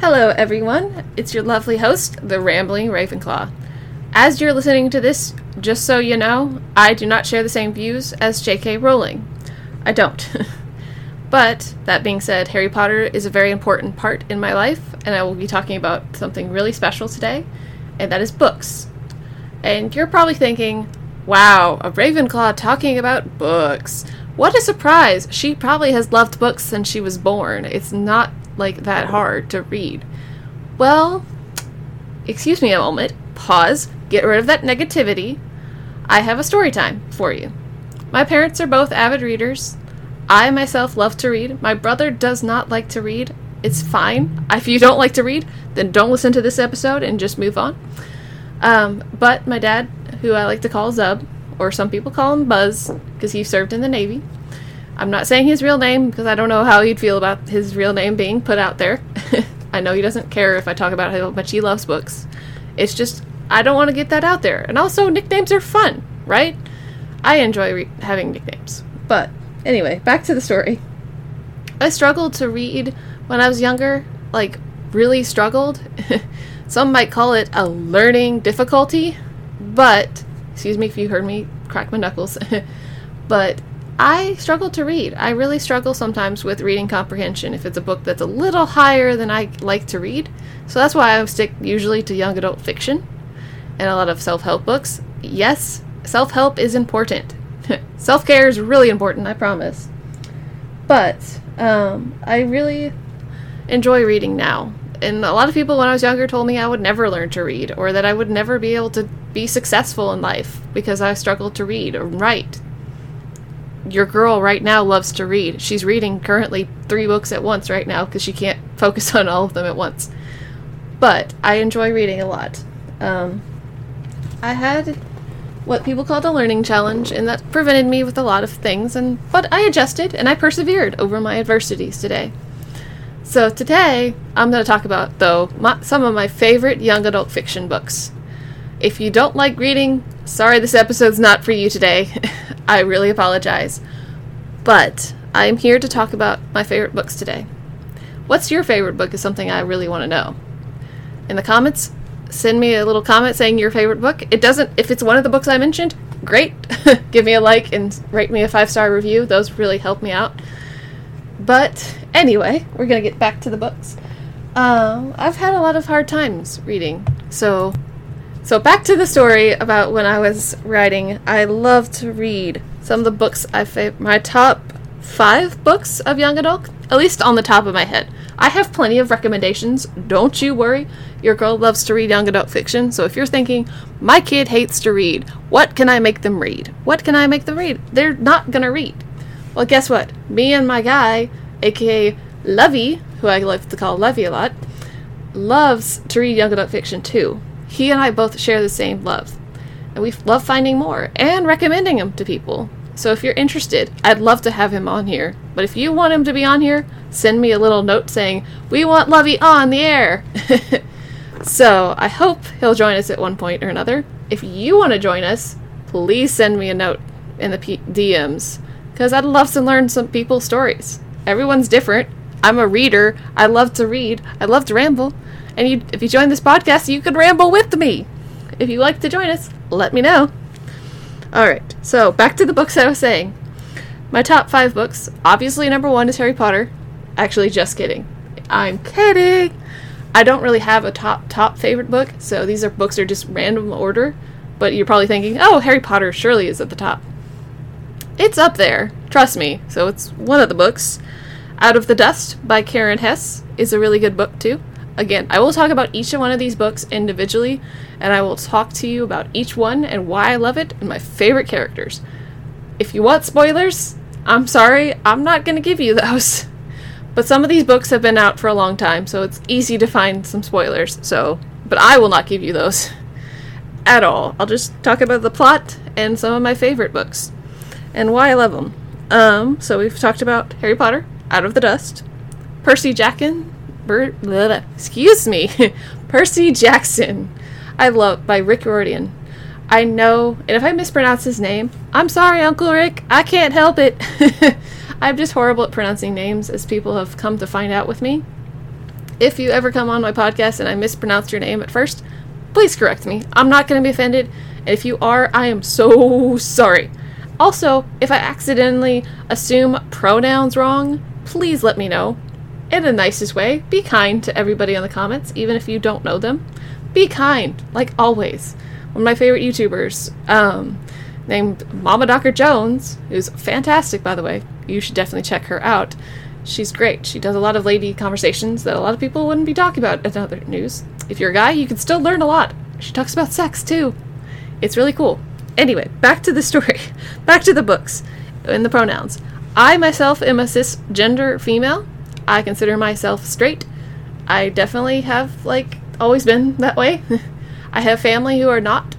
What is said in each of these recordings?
Hello, everyone. It's your lovely host, the Rambling Ravenclaw. As you're listening to this, just so you know, I do not share the same views as J.K. Rowling. I don't. but, that being said, Harry Potter is a very important part in my life, and I will be talking about something really special today, and that is books. And you're probably thinking, wow, a Ravenclaw talking about books. What a surprise! She probably has loved books since she was born. It's not like that hard to read. Well, excuse me a moment. Pause. Get rid of that negativity. I have a story time for you. My parents are both avid readers. I myself love to read. My brother does not like to read. It's fine. If you don't like to read, then don't listen to this episode and just move on. Um, but my dad, who I like to call Zub, or some people call him Buzz, because he served in the Navy, I'm not saying his real name because I don't know how he'd feel about his real name being put out there. I know he doesn't care if I talk about how much he loves books. It's just, I don't want to get that out there. And also, nicknames are fun, right? I enjoy re- having nicknames. But anyway, back to the story. I struggled to read when I was younger, like, really struggled. Some might call it a learning difficulty, but, excuse me if you heard me crack my knuckles, but I struggle to read. I really struggle sometimes with reading comprehension if it's a book that's a little higher than I like to read. So that's why I stick usually to young adult fiction and a lot of self help books. Yes, self help is important. self care is really important, I promise. But um, I really enjoy reading now. And a lot of people when I was younger told me I would never learn to read or that I would never be able to be successful in life because I struggled to read or write your girl right now loves to read. She's reading currently three books at once right now because she can't focus on all of them at once. But I enjoy reading a lot. Um, I had what people call the learning challenge, and that prevented me with a lot of things. And but I adjusted and I persevered over my adversities today. So today I'm going to talk about though my, some of my favorite young adult fiction books. If you don't like reading, sorry this episode's not for you today. I really apologize. But I am here to talk about my favorite books today. What's your favorite book is something I really want to know. In the comments, send me a little comment saying your favorite book. It doesn't if it's one of the books I mentioned, great. Give me a like and rate me a 5-star review. Those really help me out. But anyway, we're going to get back to the books. Um, I've had a lot of hard times reading. So so back to the story about when I was writing. I love to read. Some of the books I fav- my top five books of young adult, at least on the top of my head. I have plenty of recommendations. Don't you worry. Your girl loves to read young adult fiction. So if you're thinking, my kid hates to read, what can I make them read? What can I make them read? They're not gonna read. Well, guess what? Me and my guy, aka Lovey, who I like to call Lovey a lot, loves to read young adult fiction too. He and I both share the same love. And we love finding more and recommending him to people. So if you're interested, I'd love to have him on here. But if you want him to be on here, send me a little note saying, We want Lovey on the air. so I hope he'll join us at one point or another. If you want to join us, please send me a note in the P- DMs because I'd love to learn some people's stories. Everyone's different. I'm a reader. I love to read. I love to ramble. And you, if you join this podcast, you could ramble with me. If you like to join us, let me know. Alright, so back to the books I was saying. My top five books. Obviously, number one is Harry Potter. Actually, just kidding. I'm kidding. I don't really have a top top favorite book, so these are books are just random order. But you're probably thinking, oh, Harry Potter surely is at the top. It's up there, trust me. So it's one of the books. Out of the Dust by Karen Hesse is a really good book too. Again, I will talk about each and one of these books individually, and I will talk to you about each one and why I love it and my favorite characters. If you want spoilers, I'm sorry, I'm not going to give you those. But some of these books have been out for a long time, so it's easy to find some spoilers. So, but I will not give you those at all. I'll just talk about the plot and some of my favorite books and why I love them. Um, so we've talked about Harry Potter, Out of the Dust, Percy Jackson, Blah, excuse me, Percy Jackson. I love by Rick Riordan. I know, and if I mispronounce his name, I'm sorry, Uncle Rick. I can't help it. I'm just horrible at pronouncing names, as people have come to find out with me. If you ever come on my podcast and I mispronounced your name at first, please correct me. I'm not going to be offended. And if you are, I am so sorry. Also, if I accidentally assume pronouns wrong, please let me know. In the nicest way, be kind to everybody in the comments, even if you don't know them. Be kind, like always. One of my favorite YouTubers, um, named Mama Doctor Jones, who's fantastic, by the way. You should definitely check her out. She's great. She does a lot of lady conversations that a lot of people wouldn't be talking about in other news. If you're a guy, you can still learn a lot. She talks about sex too. It's really cool. Anyway, back to the story. back to the books and the pronouns. I myself am a cisgender female. I consider myself straight. I definitely have like always been that way. I have family who are not.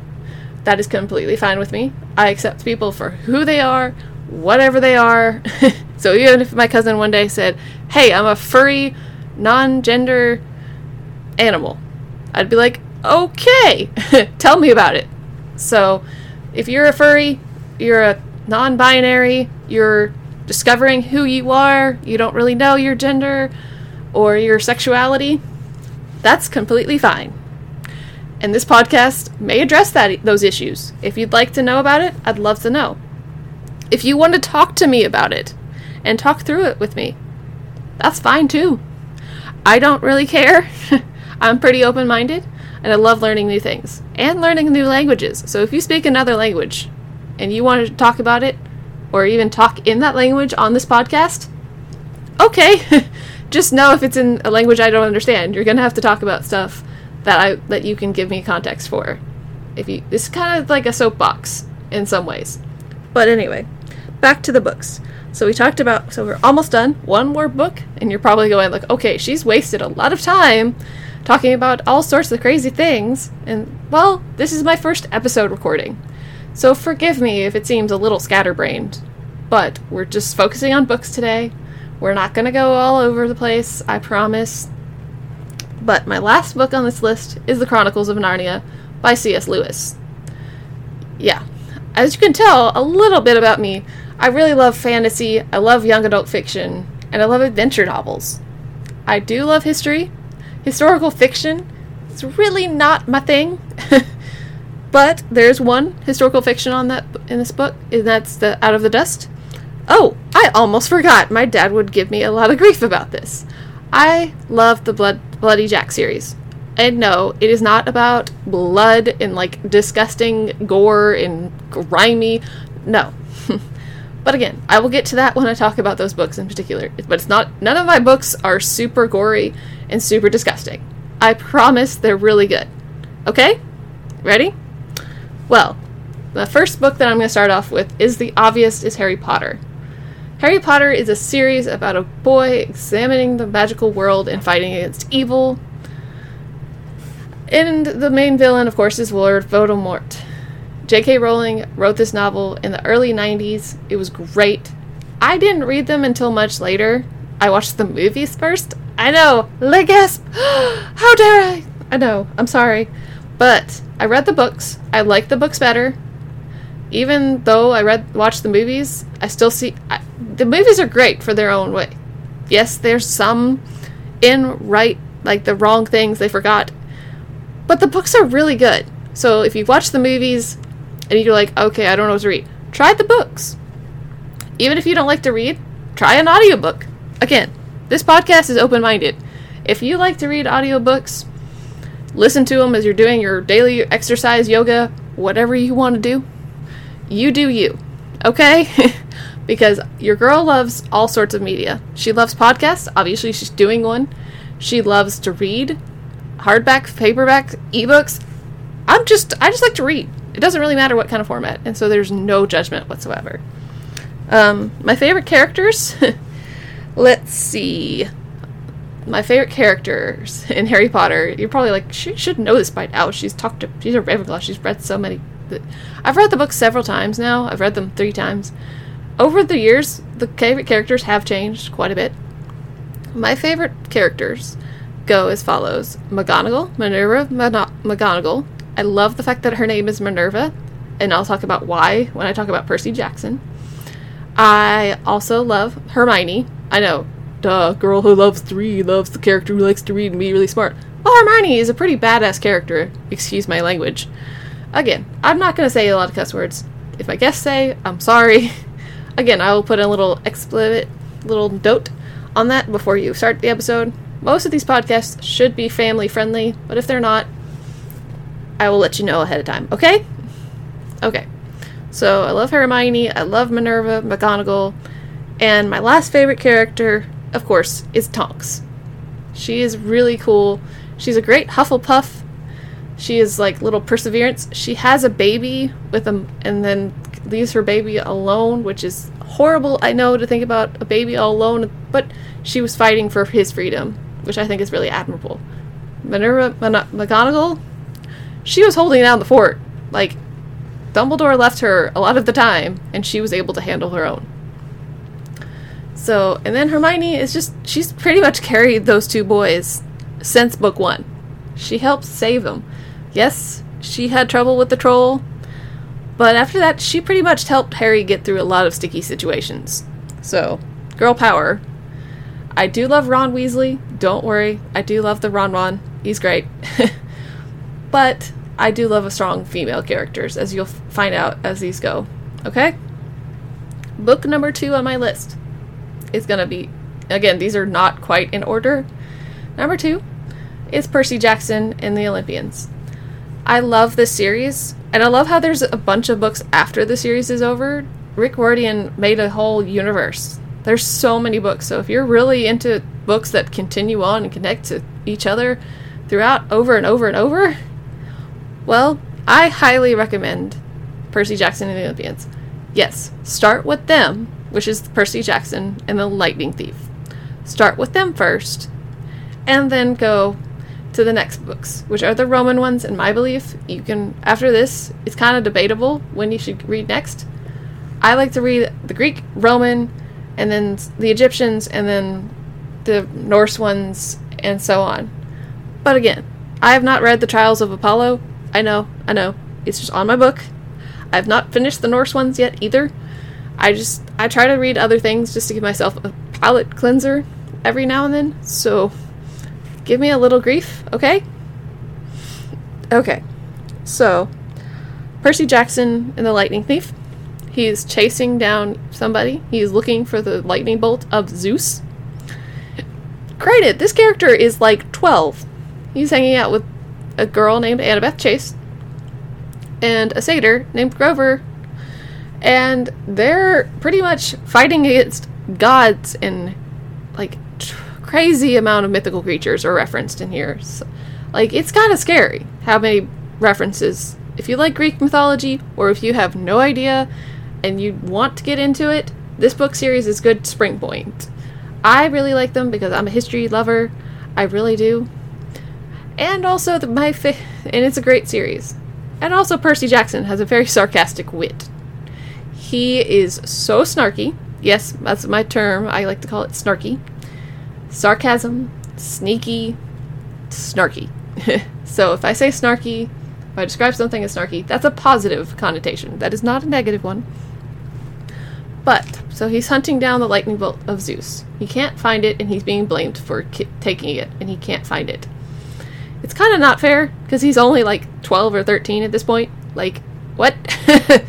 That is completely fine with me. I accept people for who they are, whatever they are. so even if my cousin one day said, "Hey, I'm a furry, non-gender animal," I'd be like, "Okay, tell me about it." So, if you're a furry, you're a non-binary, you're discovering who you are, you don't really know your gender or your sexuality, that's completely fine. And this podcast may address that those issues. If you'd like to know about it, I'd love to know. If you want to talk to me about it and talk through it with me, that's fine too. I don't really care. I'm pretty open minded and I love learning new things and learning new languages. So if you speak another language and you want to talk about it or even talk in that language on this podcast, okay. Just know if it's in a language I don't understand, you're going to have to talk about stuff that I that you can give me context for. If you is kind of like a soapbox in some ways. But anyway, back to the books. So we talked about so we're almost done. One more book and you're probably going like, "Okay, she's wasted a lot of time talking about all sorts of crazy things." And well, this is my first episode recording. So forgive me if it seems a little scatterbrained, but we're just focusing on books today. We're not going to go all over the place, I promise. But my last book on this list is The Chronicles of Narnia by C.S. Lewis. Yeah, as you can tell a little bit about me, I really love fantasy, I love young adult fiction, and I love adventure novels. I do love history. Historical fiction is really not my thing. but there's one historical fiction on that in this book, and that's the Out of the Dust. Oh, I almost forgot. My dad would give me a lot of grief about this. I love the Blood Bloody Jack series. And no, it is not about blood and like disgusting gore and grimy. No. but again, I will get to that when I talk about those books in particular. But it's not none of my books are super gory and super disgusting. I promise they're really good. Okay? Ready? Well, the first book that I'm going to start off with is the obvious is Harry Potter. Harry Potter is a series about a boy examining the magical world and fighting against evil. And the main villain, of course, is Lord Voldemort. J.K. Rowling wrote this novel in the early 90s. It was great. I didn't read them until much later. I watched the movies first. I know, le gasp! How dare I? I know, I'm sorry. But I read the books. I like the books better. Even though I read watched the movies, I still see I, the movies are great for their own way. Yes, there's some in right like the wrong things they forgot. But the books are really good. So if you watch the movies and you're like, okay, I don't know what to read, try the books. Even if you don't like to read, try an audiobook. Again, this podcast is open minded. If you like to read audiobooks, listen to them as you're doing your daily exercise, yoga, whatever you want to do. You do you. Okay? because your girl loves all sorts of media. She loves podcasts. Obviously, she's doing one. She loves to read hardback, paperback, ebooks. I'm just, I just like to read. It doesn't really matter what kind of format. And so there's no judgment whatsoever. Um, my favorite characters. Let's see. My favorite characters in Harry Potter. You're probably like, she should know this by now. She's talked to, she's a Ravenclaw. She's read so many. I've read the book several times now. I've read them three times over the years, the favorite characters have changed quite a bit. My favorite characters go as follows McGonagall, Minerva McGonagall. I love the fact that her name is Minerva, and I'll talk about why when I talk about Percy Jackson. I also love Hermione. I know, duh, girl who loves to read loves the character who likes to read and be really smart. Hermione is a pretty badass character. Excuse my language. Again, I'm not gonna say a lot of cuss words. If my guests say, I'm sorry. Again, I will put a little explicit little note on that before you start the episode. Most of these podcasts should be family friendly, but if they're not, I will let you know ahead of time. Okay? Okay. So I love Hermione, I love Minerva, McGonagall, and my last favorite character, of course, is Tonks. She is really cool. She's a great Hufflepuff. She is like little perseverance. She has a baby with him and then leaves her baby alone, which is horrible, I know, to think about a baby all alone, but she was fighting for his freedom, which I think is really admirable. Minerva McGonagall, she was holding down the fort. Like, Dumbledore left her a lot of the time, and she was able to handle her own. So, and then Hermione is just, she's pretty much carried those two boys since book one. She helped save them. Yes, she had trouble with the troll, but after that, she pretty much helped Harry get through a lot of sticky situations. So, girl power. I do love Ron Weasley. Don't worry, I do love the Ron Ron. He's great. but I do love a strong female characters, as you'll find out as these go. Okay? Book number two on my list is gonna be again, these are not quite in order. Number two is Percy Jackson and the Olympians. I love this series. And I love how there's a bunch of books after the series is over. Rick Riordan made a whole universe. There's so many books. So if you're really into books that continue on and connect to each other throughout over and over and over, well, I highly recommend Percy Jackson and the Olympians. Yes, start with them, which is Percy Jackson and the Lightning Thief. Start with them first, and then go to the next books, which are the Roman ones, in my belief. You can, after this, it's kind of debatable when you should read next. I like to read the Greek, Roman, and then the Egyptians, and then the Norse ones, and so on. But again, I have not read the Trials of Apollo. I know, I know. It's just on my book. I have not finished the Norse ones yet either. I just I try to read other things just to give myself a palate cleanser every now and then. So Give me a little grief, okay? Okay. So, Percy Jackson and the Lightning Thief. He's chasing down somebody. He's looking for the lightning bolt of Zeus. Granted, this character is like 12. He's hanging out with a girl named Annabeth Chase and a satyr named Grover. And they're pretty much fighting against gods and like crazy amount of mythical creatures are referenced in here. So, like, it's kind of scary how many references. If you like Greek mythology, or if you have no idea and you want to get into it, this book series is good spring point. I really like them because I'm a history lover. I really do. And also, the, my fa- and it's a great series. And also, Percy Jackson has a very sarcastic wit. He is so snarky. Yes, that's my term. I like to call it snarky sarcasm, sneaky, snarky. so if I say snarky, if I describe something as snarky, that's a positive connotation. That is not a negative one. But, so he's hunting down the lightning bolt of Zeus. He can't find it, and he's being blamed for ki- taking it, and he can't find it. It's kind of not fair, because he's only like 12 or 13 at this point. Like, what?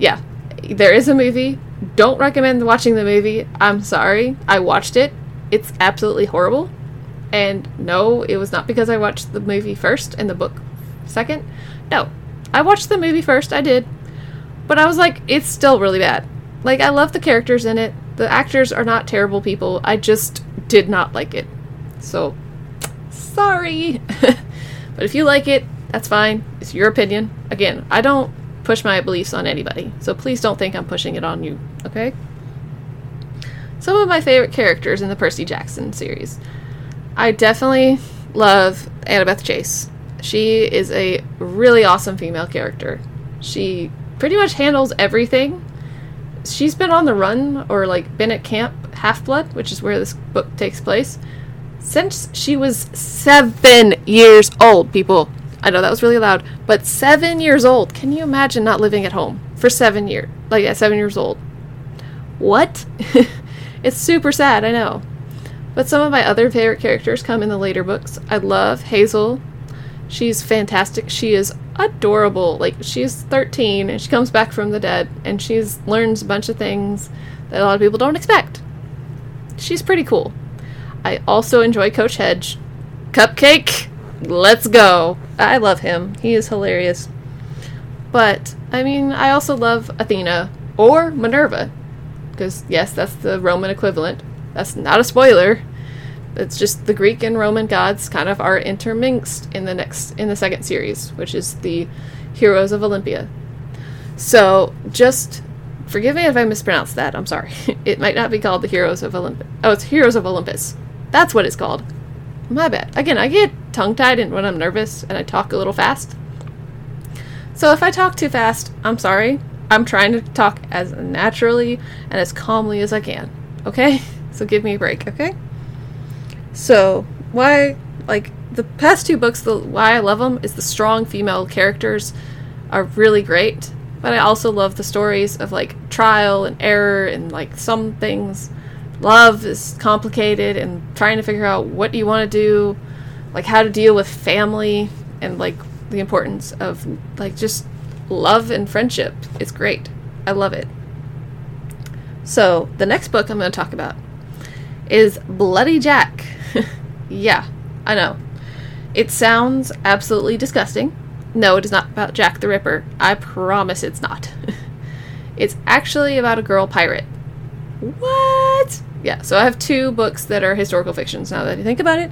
yeah, there is a movie. Don't recommend watching the movie. I'm sorry. I watched it it's absolutely horrible. And no, it was not because I watched the movie first and the book second. No, I watched the movie first, I did. But I was like, it's still really bad. Like, I love the characters in it. The actors are not terrible people. I just did not like it. So, sorry. but if you like it, that's fine. It's your opinion. Again, I don't push my beliefs on anybody. So please don't think I'm pushing it on you, okay? some of my favorite characters in the Percy Jackson series. I definitely love Annabeth Chase. She is a really awesome female character. She pretty much handles everything. She's been on the run or like been at Camp Half Blood, which is where this book takes place, since she was seven years old, people. I know that was really loud, but seven years old. Can you imagine not living at home for seven years? Like at seven years old. What? It's super sad, I know. But some of my other favorite characters come in the later books. I love Hazel. She's fantastic. She is adorable. Like she's 13 and she comes back from the dead and she's learns a bunch of things that a lot of people don't expect. She's pretty cool. I also enjoy Coach Hedge. Cupcake, let's go. I love him. He is hilarious. But I mean, I also love Athena or Minerva because yes, that's the Roman equivalent. That's not a spoiler. It's just the Greek and Roman gods kind of are intermixed in the next in the second series, which is the Heroes of Olympia. So just forgive me if I mispronounced that. I'm sorry. It might not be called the Heroes of Olympus. Oh, it's Heroes of Olympus. That's what it's called. My bad. Again, I get tongue tied and when I'm nervous and I talk a little fast. So if I talk too fast, I'm sorry. I'm trying to talk as naturally and as calmly as I can. Okay? So give me a break, okay? So, why, like, the past two books, the why I love them is the strong female characters are really great, but I also love the stories of, like, trial and error and, like, some things. Love is complicated and trying to figure out what you want to do, like, how to deal with family and, like, the importance of, like, just love and friendship. It's great. I love it. So, the next book I'm going to talk about is Bloody Jack. yeah, I know. It sounds absolutely disgusting. No, it is not about Jack the Ripper. I promise it's not. it's actually about a girl pirate. What? Yeah, so I have two books that are historical fictions now that I think about it.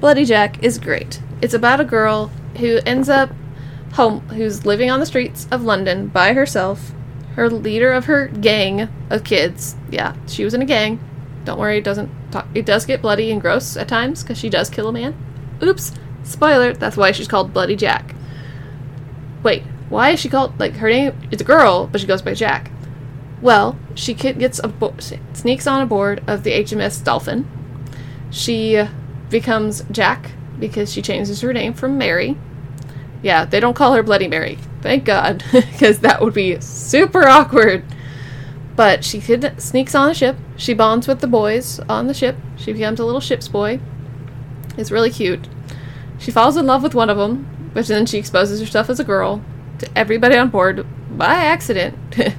Bloody Jack is great. It's about a girl who ends up home who's living on the streets of London by herself. Her leader of her gang of kids. Yeah, she was in a gang don't worry, it doesn't talk. It does get bloody and gross at times because she does kill a man. Oops, spoiler. That's why she's called Bloody Jack. Wait, why is she called like her name it's a girl, but she goes by Jack? Well, she gets a bo- sneaks on a board of the HMS Dolphin. She becomes Jack because she changes her name from Mary. Yeah, they don't call her Bloody Mary. Thank God, because that would be super awkward. But she sneaks on a ship. She bonds with the boys on the ship. She becomes a little ship's boy. It's really cute. She falls in love with one of them, but then she exposes herself as a girl to everybody on board by accident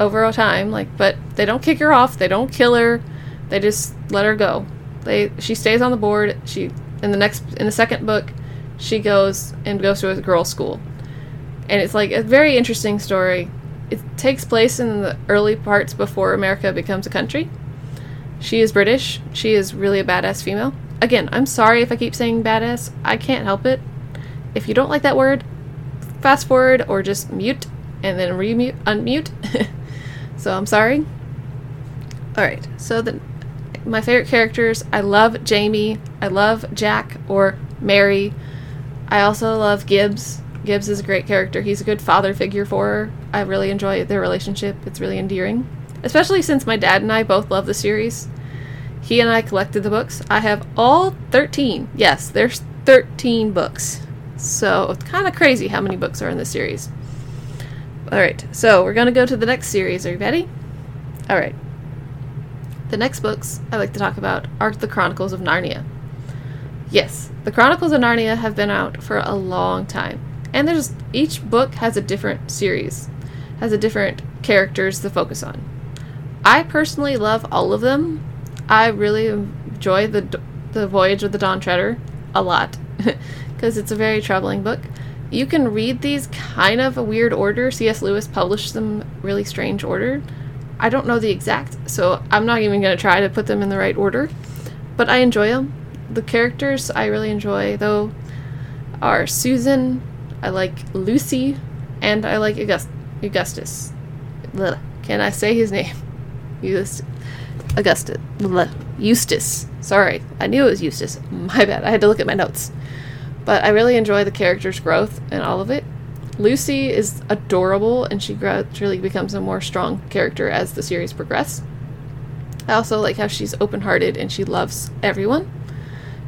over time. Like, but they don't kick her off. They don't kill her. They just let her go. They she stays on the board. She in the next in the second book, she goes and goes to a girls' school, and it's like a very interesting story it takes place in the early parts before America becomes a country. She is British. She is really a badass female. Again, I'm sorry if I keep saying badass. I can't help it. If you don't like that word, fast forward or just mute and then remute unmute. so I'm sorry. All right. So the my favorite characters, I love Jamie, I love Jack or Mary. I also love Gibbs. Gibbs is a great character. He's a good father figure for her. I really enjoy their relationship. It's really endearing. Especially since my dad and I both love the series. He and I collected the books. I have all 13. Yes, there's 13 books. So it's kind of crazy how many books are in this series. Alright, so we're going to go to the next series. Are you ready? Alright. The next books I like to talk about are the Chronicles of Narnia. Yes, the Chronicles of Narnia have been out for a long time. And there's each book has a different series, has a different characters to focus on. I personally love all of them. I really enjoy the the Voyage of the Dawn Treader a lot because it's a very troubling book. You can read these kind of a weird order. C.S. Lewis published them really strange order. I don't know the exact, so I'm not even going to try to put them in the right order. But I enjoy them. The characters I really enjoy though are Susan, I like Lucy, and I like August- Augustus. Can I say his name? Augustus. Augustus. Blah. Eustace. Sorry, I knew it was Eustace. My bad. I had to look at my notes. But I really enjoy the character's growth and all of it. Lucy is adorable, and she gradually becomes a more strong character as the series progresses. I also like how she's open hearted and she loves everyone.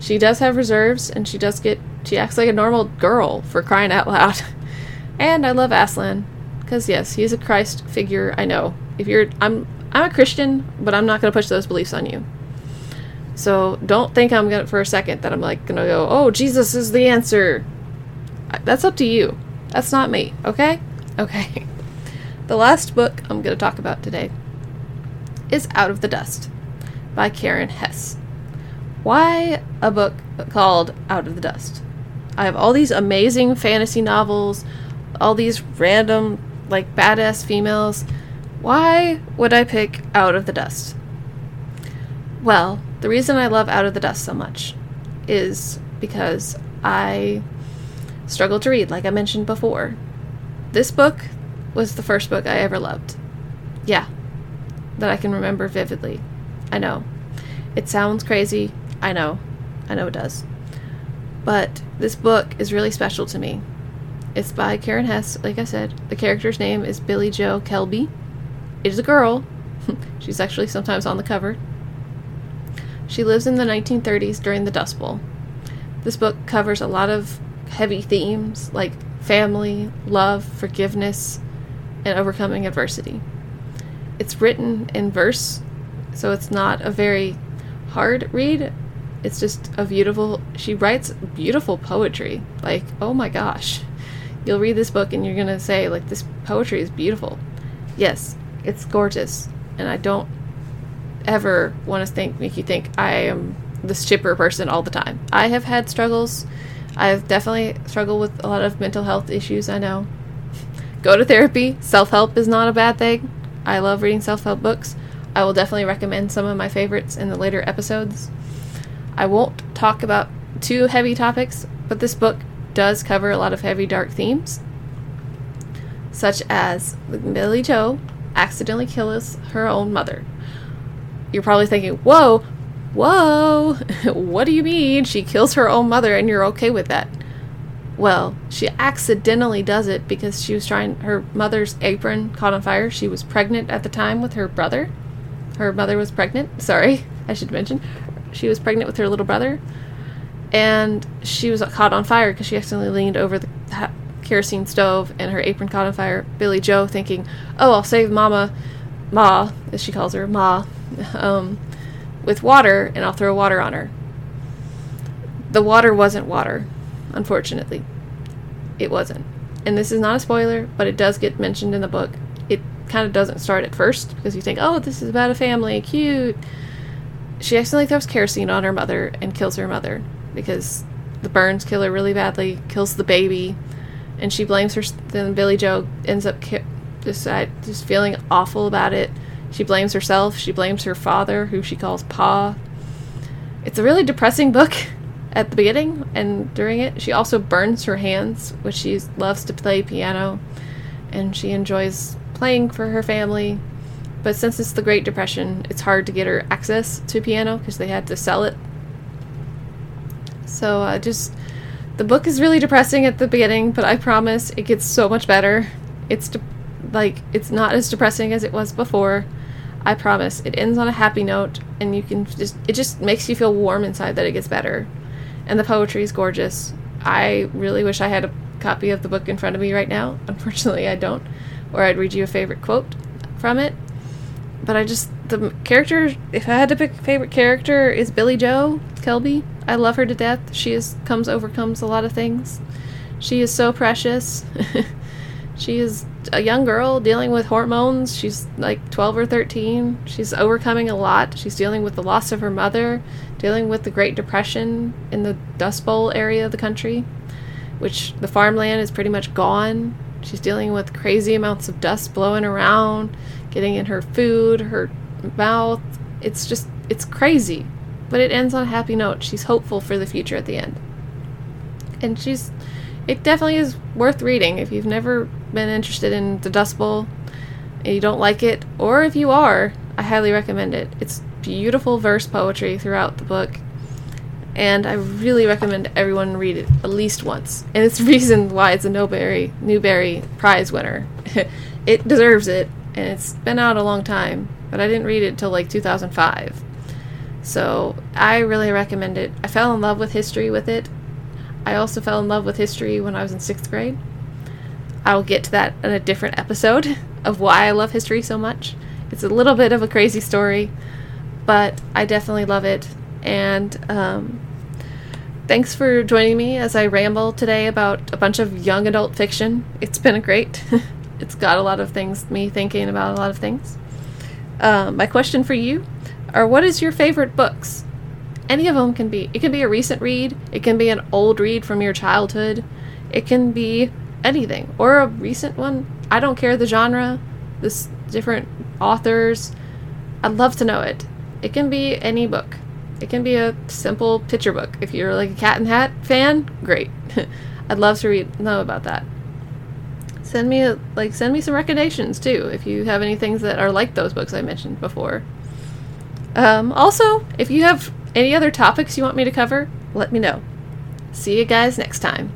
She does have reserves, and she does get she acts like a normal girl for crying out loud. and I love Aslan because yes, he's a Christ figure. I know. If you're I'm I'm a Christian, but I'm not going to push those beliefs on you. So don't think I'm gonna for a second that I'm like gonna go, oh, Jesus is the answer. That's up to you. That's not me, okay? Okay. The last book I'm gonna talk about today is Out of the Dust by Karen Hesse. Why a book called Out of the Dust? I have all these amazing fantasy novels, all these random, like, badass females. Why would I pick Out of the Dust? Well, the reason I love Out of the Dust so much is because I struggle to read, like I mentioned before. This book was the first book I ever loved. Yeah, that I can remember vividly. I know. It sounds crazy. I know. I know it does. But this book is really special to me. It's by Karen Hesse, like I said. The character's name is Billie Jo Kelby. It is a girl. She's actually sometimes on the cover. She lives in the 1930s during the Dust Bowl. This book covers a lot of heavy themes like family, love, forgiveness, and overcoming adversity. It's written in verse, so it's not a very hard read. It's just a beautiful, she writes beautiful poetry. Like, oh my gosh. You'll read this book and you're going to say, like, this poetry is beautiful. Yes, it's gorgeous. And I don't ever want to think, make you think I am this chipper person all the time. I have had struggles. I've definitely struggled with a lot of mental health issues, I know. Go to therapy. Self help is not a bad thing. I love reading self help books. I will definitely recommend some of my favorites in the later episodes. I won't talk about too heavy topics, but this book does cover a lot of heavy, dark themes, such as Billie Jo accidentally kills her own mother. You're probably thinking, whoa, whoa, what do you mean? She kills her own mother and you're okay with that. Well, she accidentally does it because she was trying, her mother's apron caught on fire. She was pregnant at the time with her brother. Her mother was pregnant. Sorry, I should mention. She was pregnant with her little brother. And she was caught on fire because she accidentally leaned over the kerosene stove and her apron caught on fire. Billie Jo thinking, oh, I'll save Mama, Ma, as she calls her, Ma, um, with water and I'll throw water on her. The water wasn't water, unfortunately. It wasn't. And this is not a spoiler, but it does get mentioned in the book. It kind of doesn't start at first because you think, oh, this is about a family, cute. She accidentally throws kerosene on her mother and kills her mother because the burns kill her really badly, kills the baby, and she blames her. Then Billie Jo ends up ki- just, uh, just feeling awful about it she blames herself. She blames her father, who she calls Pa. It's a really depressing book at the beginning and during it. She also burns her hands, which she loves to play piano, and she enjoys playing for her family. But since it's the Great Depression, it's hard to get her access to piano because they had to sell it. So uh, just the book is really depressing at the beginning, but I promise it gets so much better. It's de- like it's not as depressing as it was before. I promise. It ends on a happy note, and you can just, it just makes you feel warm inside that it gets better. And the poetry is gorgeous. I really wish I had a copy of the book in front of me right now. Unfortunately, I don't. Or I'd read you a favorite quote from it. But I just, the character, if I had to pick a favorite character, is Billie Jo Kelby. I love her to death. She is, comes, overcomes a lot of things. She is so precious. she is a young girl dealing with hormones. She's like 12 or 13. She's overcoming a lot. She's dealing with the loss of her mother, dealing with the Great Depression in the Dust Bowl area of the country, which the farmland is pretty much gone. She's dealing with crazy amounts of dust blowing around, getting in her food, her mouth. It's just, it's crazy. But it ends on a happy note. She's hopeful for the future at the end. And she's, it definitely is worth reading if you've never been interested in the Dust Bowl and you don't like it, or if you are, I highly recommend it. It's beautiful verse poetry throughout the book, and I really recommend everyone read it at least once. And it's the reason why it's a Newbery Newbery Prize winner. it deserves it, and it's been out a long time, but I didn't read it until like 2005. So I really recommend it. I fell in love with history with it. I also fell in love with history when I was in sixth grade. I'll get to that in a different episode of why I love history so much. It's a little bit of a crazy story, but I definitely love it. And um, thanks for joining me as I ramble today about a bunch of young adult fiction. It's been great. it's got a lot of things, me thinking about a lot of things. Um, my question for you are what is your favorite books? Any of them can be. It can be a recent read, it can be an old read from your childhood, it can be anything, or a recent one. I don't care the genre, this different authors. I'd love to know it. It can be any book. It can be a simple picture book. If you're like a Cat and Hat fan, great. I'd love to read know about that. Send me a, like send me some recommendations too if you have any things that are like those books I mentioned before. Um, also, if you have any other topics you want me to cover, let me know. See you guys next time.